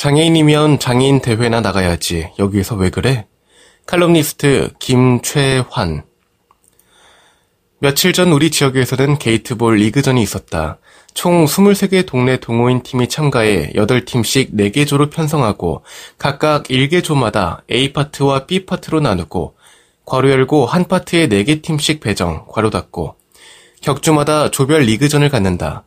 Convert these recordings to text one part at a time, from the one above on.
장애인이면 장애인 대회나 나가야지. 여기에서 왜 그래? 칼럼니스트 김최환. 며칠 전 우리 지역에서는 게이트볼 리그전이 있었다. 총 23개 동네 동호인 팀이 참가해 8팀씩 4개 조로 편성하고 각각 1개 조마다 A파트와 B파트로 나누고 괄호 열고 한 파트에 4개 팀씩 배정, 괄호 닫고 격주마다 조별 리그전을 갖는다.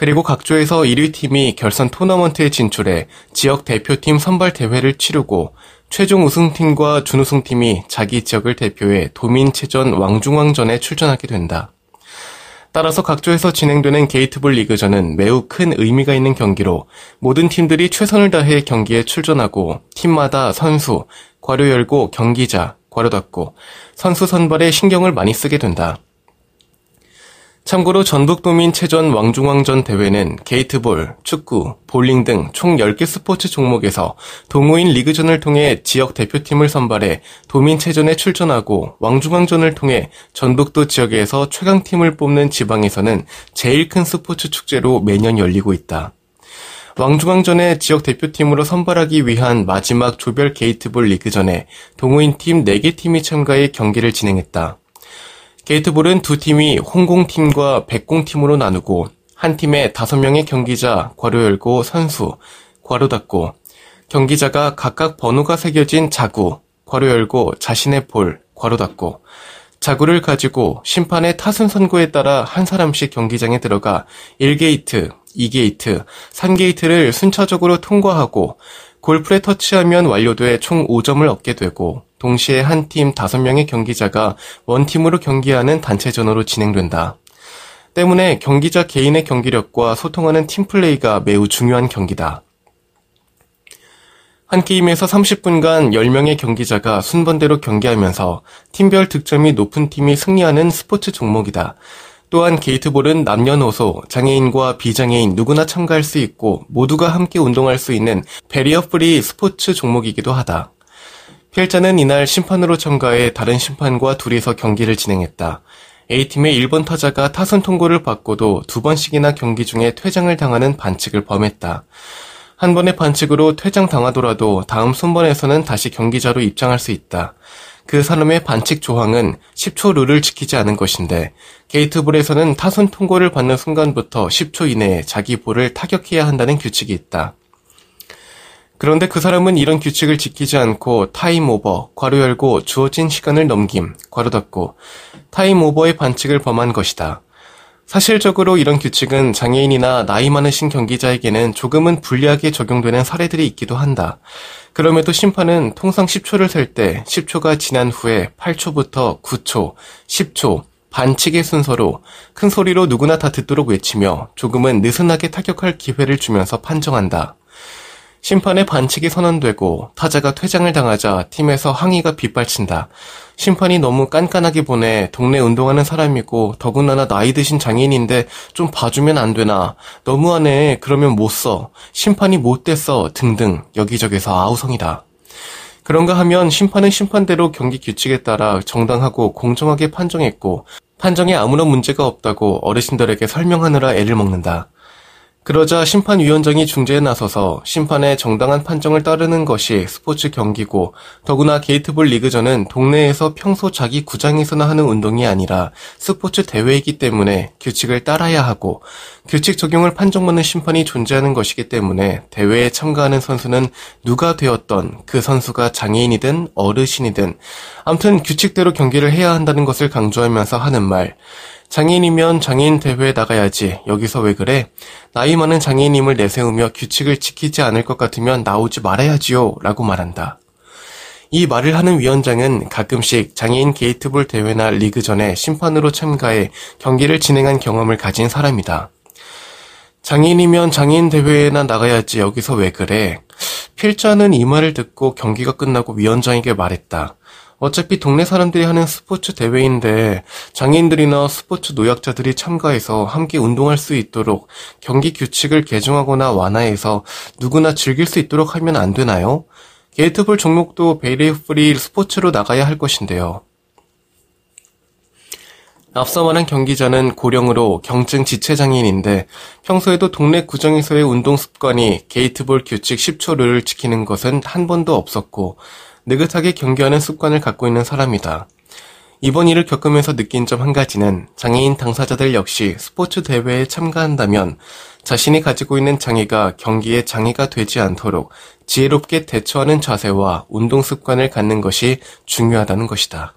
그리고 각 조에서 1위 팀이 결선 토너먼트에 진출해 지역 대표팀 선발 대회를 치르고 최종 우승팀과 준우승팀이 자기 지역을 대표해 도민체전 왕중왕전에 출전하게 된다. 따라서 각 조에서 진행되는 게이트볼 리그전은 매우 큰 의미가 있는 경기로 모든 팀들이 최선을 다해 경기에 출전하고 팀마다 선수, 괄호 열고 경기자, 괄호 닫고 선수 선발에 신경을 많이 쓰게 된다. 참고로 전북도민 체전 왕중왕 전 대회는 게이트볼, 축구, 볼링 등 총 10개 스포츠 종목에서 동호인 리그전을 통해 지역 대표팀을 선발해 도민체전에 출전하고 왕중왕전을 통해 전북도 지역에서 최강팀을 뽑는 지방에서는 제일 큰 스포츠 축제로 매년 열리고 있다. 왕중왕전에 지역 대표팀으로 선발하기 위한 마지막 조별 게이트볼 리그전에 동호인 팀 4개 팀이 참가해 경기를 진행했다. 게이트볼은 두 팀이 홍공팀과 백공팀으로 나누고 한 팀에 다섯 명의 경기자 괄호 열고 선수 괄호 닫고 경기자가 각각 번호가 새겨진 자구 괄호 열고 자신의 볼 괄호 닫고 자구를 가지고 심판의 타순 선고에 따라 한 사람씩 경기장에 들어가 1게이트, 2게이트, 3게이트를 순차적으로 통과하고 골폴에 터치하면 완료돼 총 5점을 얻게 되고 동시에 한 팀 5명의 경기자가 one team으로 경기하는 단체전으로 진행된다. 때문에 경기자 개인의 경기력과 소통하는 팀플레이가 매우 중요한 경기다. 한 게임에서 30분간 10명의 경기자가 순번대로 경기하면서 팀별 득점이 높은 팀이 승리하는 스포츠 종목이다. 또한 게이트볼은 남녀노소, 장애인과 비장애인 누구나 참가할 수 있고 모두가 함께 운동할 수 있는 barrier free 스포츠 종목이기도 하다. 피해자는 이날 심판으로 참가해 다른 심판과 둘이서 경기를 진행했다. A팀의 1번 타자가 타선 통고를 받고도 두 번씩이나 경기 중에 퇴장을 당하는 반칙을 범했다. 한 번의 반칙으로 퇴장 당하더라도 다음 순번에서는 다시 경기자로 입장할 수 있다. 그 사람의 반칙 조항은 10초 룰을 지키지 않은 것인데 게이트볼에서는 타선 통고를 받는 순간부터 10초 이내에 자기 볼을 타격해야 한다는 규칙이 있다. 그런데 그 사람은 이런 규칙을 지키지 않고 time over, 괄호 열고 주어진 시간을 넘김, 괄호 닫고 time over의 반칙을 범한 것이다. 사실적으로 이런 규칙은 장애인이나 나이 많으신 경기자에게는 조금은 불리하게 적용되는 사례들이 있기도 한다. 그럼에도 심판은 통상 10초를 셀 때 10초가 지난 후에 8초부터 9초, 10초, 반칙의 순서로 큰 소리로 누구나 다 듣도록 외치며 조금은 느슨하게 타격할 기회를 주면서 판정한다. 심판의 반칙이 선언되고 타자가 퇴장을 당하자 팀에서 항의가 빗발친다. 심판이 너무 깐깐하게 보내 동네 운동하는 사람이고 더군다나 나이 드신 장애인인데 좀 봐주면 안 되나. 너무하네. 그러면 못 써. 심판이 못 됐어. 등등 여기저기서 아우성이다. 그런가 하면 심판은 심판대로 경기 규칙에 따라 정당하고 공정하게 판정했고 판정에 아무런 문제가 없다고 어르신들에게 설명하느라 애를 먹는다. 그러자 심판위원장이 중재에 나서서 심판의 정당한 판정을 따르는 것이 스포츠 경기고 더구나 게이트볼 리그전은 동네에서 평소 자기 구장에서나 하는 운동이 아니라 스포츠 대회이기 때문에 규칙을 따라야 하고 규칙 적용을 판정받는 심판이 존재하는 것이기 때문에 대회에 참가하는 선수는 누가 되었던 그 선수가 장애인이든 어르신이든 암튼 규칙대로 경기를 해야 한다는 것을 강조하면서 하는 말 장애인이면 장애인 대회에 나가야지. 여기서 왜 그래? 나이 많은 장애인임을 내세우며 규칙을 지키지 않을 것 같으면 나오지 말아야지요. 라고 말한다. 이 말을 하는 위원장은 가끔씩 장애인 게이트볼 대회나 리그 전에 심판으로 참가해 경기를 진행한 경험을 가진 사람이다. 장애인이면 장애인 대회나 나가야지 여기서 왜 그래? 필자는 이 말을 듣고 경기가 끝나고 위원장에게 말했다. 어차피 동네 사람들이 하는 스포츠 대회인데 장애인들이나 스포츠 노약자들이 참가해서 함께 운동할 수 있도록 경기 규칙을 개정하거나 완화해서 누구나 즐길 수 있도록 하면 안 되나요? 게이트볼 종목도 barrier free 스포츠로 나가야 할 것인데요. 앞서 말한 경기자는 고령으로 경증 지체 장애인인데 평소에도 동네 구장에서의 운동 습관이 게이트볼 규칙 10초 를 지키는 것은 한 번도 없었고 느긋하게 경기하는 습관을 갖고 있는 사람이다. 이번 일을 겪으면서 느낀 점 한 가지는 장애인 당사자들 역시 스포츠 대회에 참가한다면 자신이 가지고 있는 장애가 경기에 장애가 되지 않도록 지혜롭게 대처하는 자세와 운동 습관을 갖는 것이 중요하다는 것이다.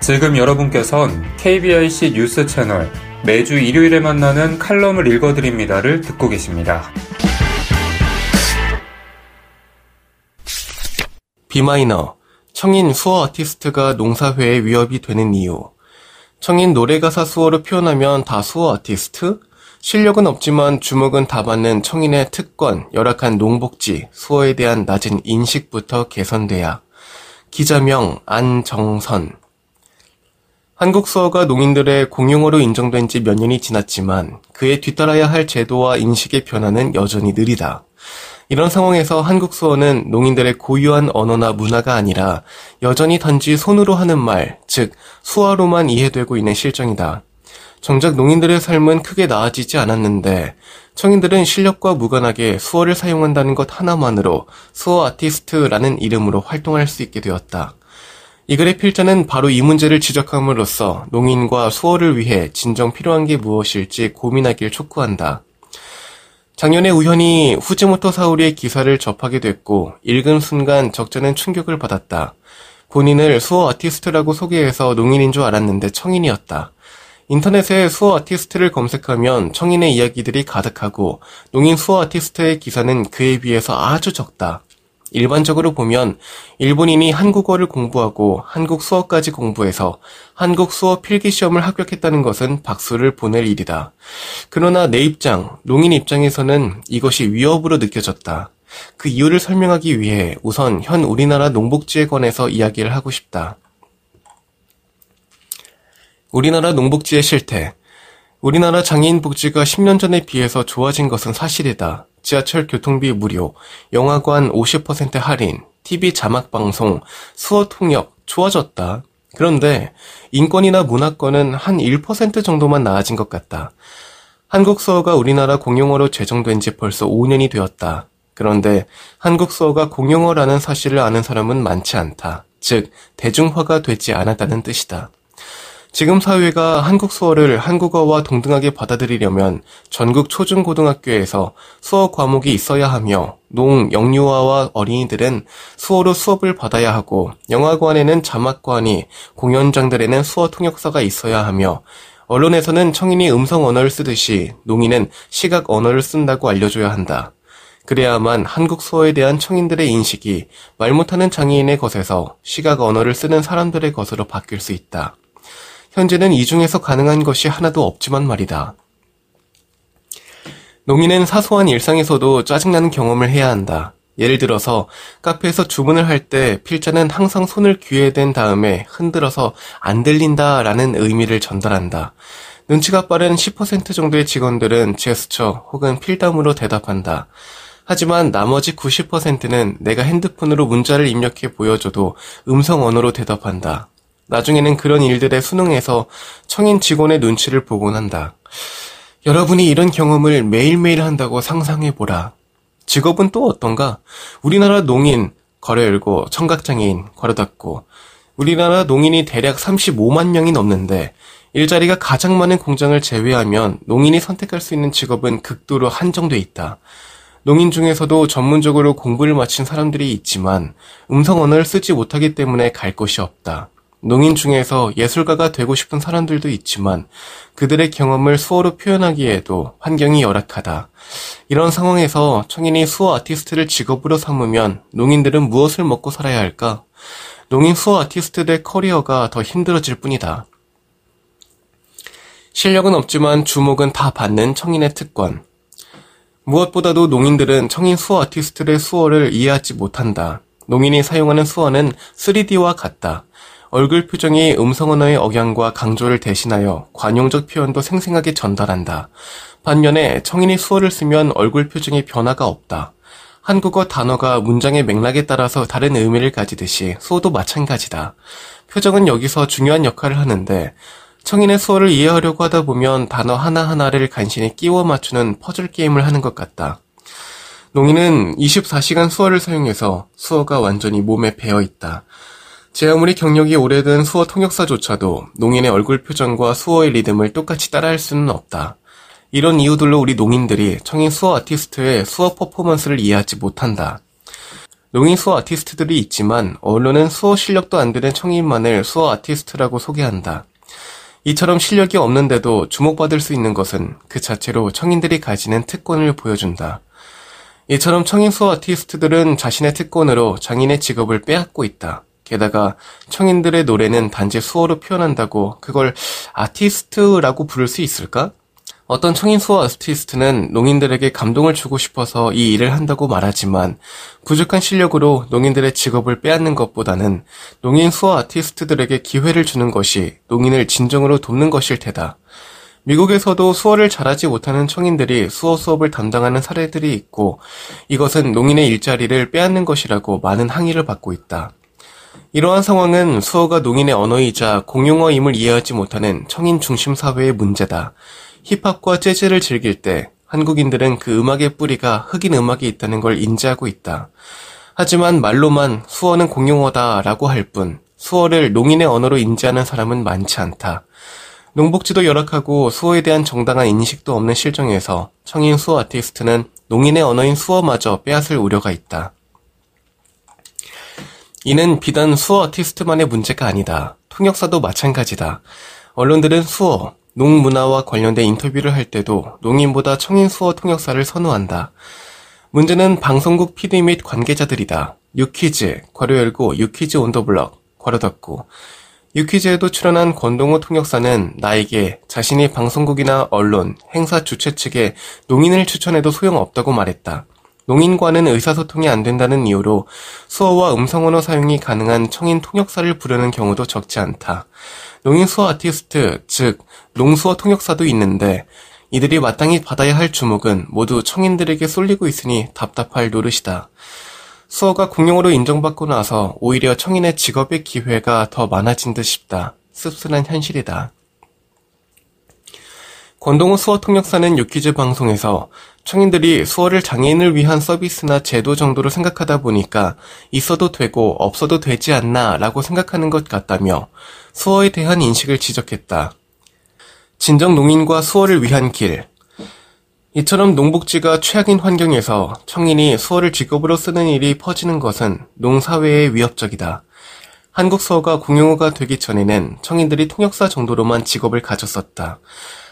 지금 여러분께선 KBIC 뉴스 채널 매주 일요일에 만나는 칼럼을 읽어드립니다를 듣고 계십니다. 비마이너, 청인 수어 아티스트가 농사회에 위협이 되는 이유. 청인 노래가사 수어로 표현하면 다 수어 아티스트? 실력은 없지만 주목은 다 받는 청인의 특권, 열악한 농복지, 수어에 대한 낮은 인식부터 개선돼야. 기자명 안정선. 한국 수어가 농인들의 공용어로 인정된 지 몇 년이 지났지만 그에 뒤따라야 할 제도와 인식의 변화는 여전히 느리다. 이런 상황에서 한국 수어는 농인들의 고유한 언어나 문화가 아니라 여전히 단지 손으로 하는 말, 즉 수어로만 이해되고 있는 실정이다. 정작 농인들의 삶은 크게 나아지지 않았는데 청인들은 실력과 무관하게 수어를 사용한다는 것 하나만으로 수어 아티스트라는 이름으로 활동할 수 있게 되었다. 이 글의 필자는 바로 이 문제를 지적함으로써 농인과 수어를 위해 진정 필요한 게 무엇일지 고민하길 촉구한다. 작년에 우연히 후지모토 사우리의 기사를 접하게 됐고 읽은 순간 적잖은 충격을 받았다. 본인을 수어 아티스트라고 소개해서 농인인 줄 알았는데 청인이었다. 인터넷에 수어 아티스트를 검색하면 청인의 이야기들이 가득하고 농인 수어 아티스트의 기사는 그에 비해서 아주 적다. 일반적으로 보면 일본인이 한국어를 공부하고 한국 수어까지 공부해서 한국 수어 필기 시험을 합격했다는 것은 박수를 보낼 일이다. 그러나 내 입장, 농인 입장에서는 이것이 위협으로 느껴졌다. 그 이유를 설명하기 위해 우선 현 우리나라 농복지에 관해서 이야기를 하고 싶다. 우리나라 농복지의 실태. 우리나라 장애인 복지가 10년 전에 비해서 좋아진 것은 사실이다. 지하철 교통비 무료, 영화관 50% 할인, TV 자막 방송, 수어 통역 좋아졌다. 그런데 인권이나 문화권은 한 1% 정도만 나아진 것 같다. 한국 수어가 우리나라 공용어로 제정된 지 벌써 5년이 되었다. 그런데 한국 수어가 공용어라는 사실을 아는 사람은 많지 않다. 즉, 대중화가 되지 않았다는 뜻이다. 지금 사회가 한국 수어를 한국어와 동등하게 받아들이려면 전국 초중고등학교에서 수어 과목이 있어야 하며 농, 영유아와 어린이들은 수어로 수업을 받아야 하고 영화관에는 자막관이, 공연장들에는 수어 통역사가 있어야 하며 언론에서는 청인이 음성 언어를 쓰듯이 농인은 시각 언어를 쓴다고 알려줘야 한다. 그래야만 한국 수어에 대한 청인들의 인식이 말 못하는 장애인의 것에서 시각 언어를 쓰는 사람들의 것으로 바뀔 수 있다. 현재는 이 중에서 가능한 것이 하나도 없지만 말이다. 농인은 사소한 일상에서도 짜증나는 경험을 해야 한다. 예를 들어서 카페에서 주문을 할 때 필자는 항상 손을 귀에 댄 다음에 흔들어서 안 들린다 라는 의미를 전달한다. 눈치가 빠른 10% 정도의 직원들은 제스처 혹은 필담으로 대답한다. 하지만 나머지 90%는 내가 핸드폰으로 문자를 입력해 보여줘도 음성 언어로 대답한다. 나중에는 그런 일들에 수능해서 청인 직원의 눈치를 보곤 한다. 여러분이 이런 경험을 매일매일 한다고 상상해보라. 직업은 또 어떤가? 우리나라 농인, 거래 열고, 청각장애인, 괄호 닫고. 우리나라 농인이 대략 35만 명이 넘는데, 일자리가 가장 많은 공장을 제외하면 농인이 선택할 수 있는 직업은 극도로 한정돼 있다. 농인 중에서도 전문적으로 공부를 마친 사람들이 있지만 음성 언어를 쓰지 못하기 때문에 갈 곳이 없다. 농인 중에서 예술가가 되고 싶은 사람들도 있지만 그들의 경험을 수어로 표현하기에도 환경이 열악하다. 이런 상황에서 청인이 수어 아티스트를 직업으로 삼으면 농인들은 무엇을 먹고 살아야 할까? 농인 수어 아티스트들의 커리어가 더 힘들어질 뿐이다. 실력은 없지만 주목은 다 받는 청인의 특권. 무엇보다도 농인들은 청인 수어 아티스트의 수어를 이해하지 못한다. 농인이 사용하는 수어는 3D와 같다. 얼굴 표정이 음성 언어의 억양과 강조를 대신하여 관용적 표현도 생생하게 전달한다. 반면에 청인이 수어를 쓰면 얼굴 표정의 변화가 없다. 한국어 단어가 문장의 맥락에 따라서 다른 의미를 가지듯이 수어도 마찬가지다. 표정은 여기서 중요한 역할을 하는데 청인의 수어를 이해하려고 하다 보면 단어 하나하나를 간신히 끼워 맞추는 퍼즐 게임을 하는 것 같다. 농인은 24시간 수어를 사용해서 수어가 완전히 몸에 배어 있다. 제 아무리 경력이 오래된 수어 통역사조차도 농인의 얼굴 표정과 수어의 리듬을 똑같이 따라할 수는 없다. 이런 이유들로 우리 농인들이 청인 수어 아티스트의 수어 퍼포먼스를 이해하지 못한다. 농인 수어 아티스트들이 있지만 언론은 수어 실력도 안 되는 청인만을 수어 아티스트라고 소개한다. 이처럼 실력이 없는데도 주목받을 수 있는 것은 그 자체로 청인들이 가지는 특권을 보여준다. 이처럼 청인 수어 아티스트들은 자신의 특권으로 장인의 직업을 빼앗고 있다. 게다가 청인들의 노래는 단지 수어로 표현한다고 그걸 아티스트라고 부를 수 있을까? 어떤 청인 수어 아티스트는 농인들에게 감동을 주고 싶어서 이 일을 한다고 말하지만 부족한 실력으로 농인들의 직업을 빼앗는 것보다는 농인 수어 아티스트들에게 기회를 주는 것이 농인을 진정으로 돕는 것일 테다. 미국에서도 수어를 잘하지 못하는 청인들이 수어 수업을 담당하는 사례들이 있고 이것은 농인의 일자리를 빼앗는 것이라고 많은 항의를 받고 있다. 이러한 상황은 수어가 농인의 언어이자 공용어임을 이해하지 못하는 청인 중심 사회의 문제다. 힙합과 재즈를 즐길 때 한국인들은 그 음악의 뿌리가 흑인 음악에 있다는 걸 인지하고 있다. 하지만 말로만 수어는 공용어다 라고 할 뿐 수어를 농인의 언어로 인지하는 사람은 많지 않다. 농복지도 열악하고 수어에 대한 정당한 인식도 없는 실정에서 청인 수어 아티스트는 농인의 언어인 수어마저 빼앗을 우려가 있다. 이는 비단 수어 아티스트만의 문제가 아니다. 통역사도 마찬가지다. 언론들은 수어, 농문화와 관련된 인터뷰를 할 때도 농인보다 청인 수어 통역사를 선호한다. 문제는 방송국 PD 및 관계자들이다. 유퀴즈, 괄호 열고 유퀴즈 온더블럭, 괄호 닫고 유퀴즈에도 출연한 권동호 통역사는 나에게 자신이 방송국이나 언론, 행사 주최 측에 농인을 추천해도 소용없다고 말했다. 농인과는 의사소통이 안 된다는 이유로 수어와 음성언어 사용이 가능한 청인 통역사를 부르는 경우도 적지 않다. 농인 수어 아티스트, 즉 농수어 통역사도 있는데 이들이 마땅히 받아야 할 주목은 모두 청인들에게 쏠리고 있으니 답답할 노릇이다. 수어가 공용어로 인정받고 나서 오히려 청인의 직업의 기회가 더 많아진 듯 싶다. 씁쓸한 현실이다. 권동호 수어 통역사는 유퀴즈 방송에서 청인들이 수어를 장애인을 위한 서비스나 제도 정도로 생각하다 보니까 있어도 되고 없어도 되지 않나 라고 생각하는 것 같다며 수어에 대한 인식을 지적했다. 진정 농인과 수어를 위한 길. 이처럼 농복지가 최악인 환경에서 청인이 수어를 직업으로 쓰는 일이 퍼지는 것은 농사회에 위협적이다. 한국 수어가 공용어가 되기 전에는 청인들이 통역사 정도로만 직업을 가졌었다.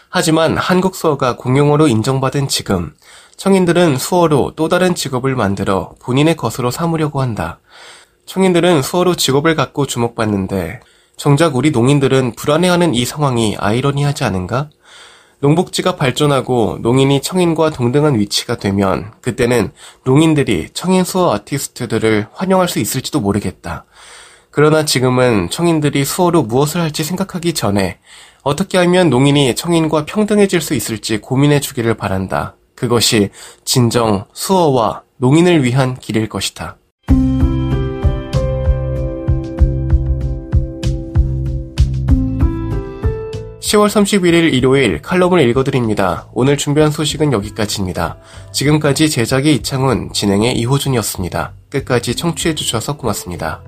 하지만 한국 수어가 공용어로 인정받은 지금 청인들은 수어로 또 다른 직업을 만들어 본인의 것으로 삼으려고 한다. 청인들은 수어로 직업을 갖고 주목받는데 정작 우리 농인들은 불안해하는 이 상황이 아이러니하지 않은가? 농복지가 발전하고 농인이 청인과 동등한 위치가 되면 그때는 농인들이 청인 수어 아티스트들을 환영할 수 있을지도 모르겠다. 그러나 지금은 청인들이 수어로 무엇을 할지 생각하기 전에 어떻게 하면 농인이 청인과 평등해질 수 있을지 고민해 주기를 바란다. 그것이 진정 수어와 농인을 위한 길일 것이다. 10월 31일 일요일 칼럼을 읽어드립니다. 오늘 준비한 소식은 여기까지입니다. 지금까지 제작의 이창훈, 진행의 이호준이었습니다. 끝까지 청취해 주셔서 고맙습니다.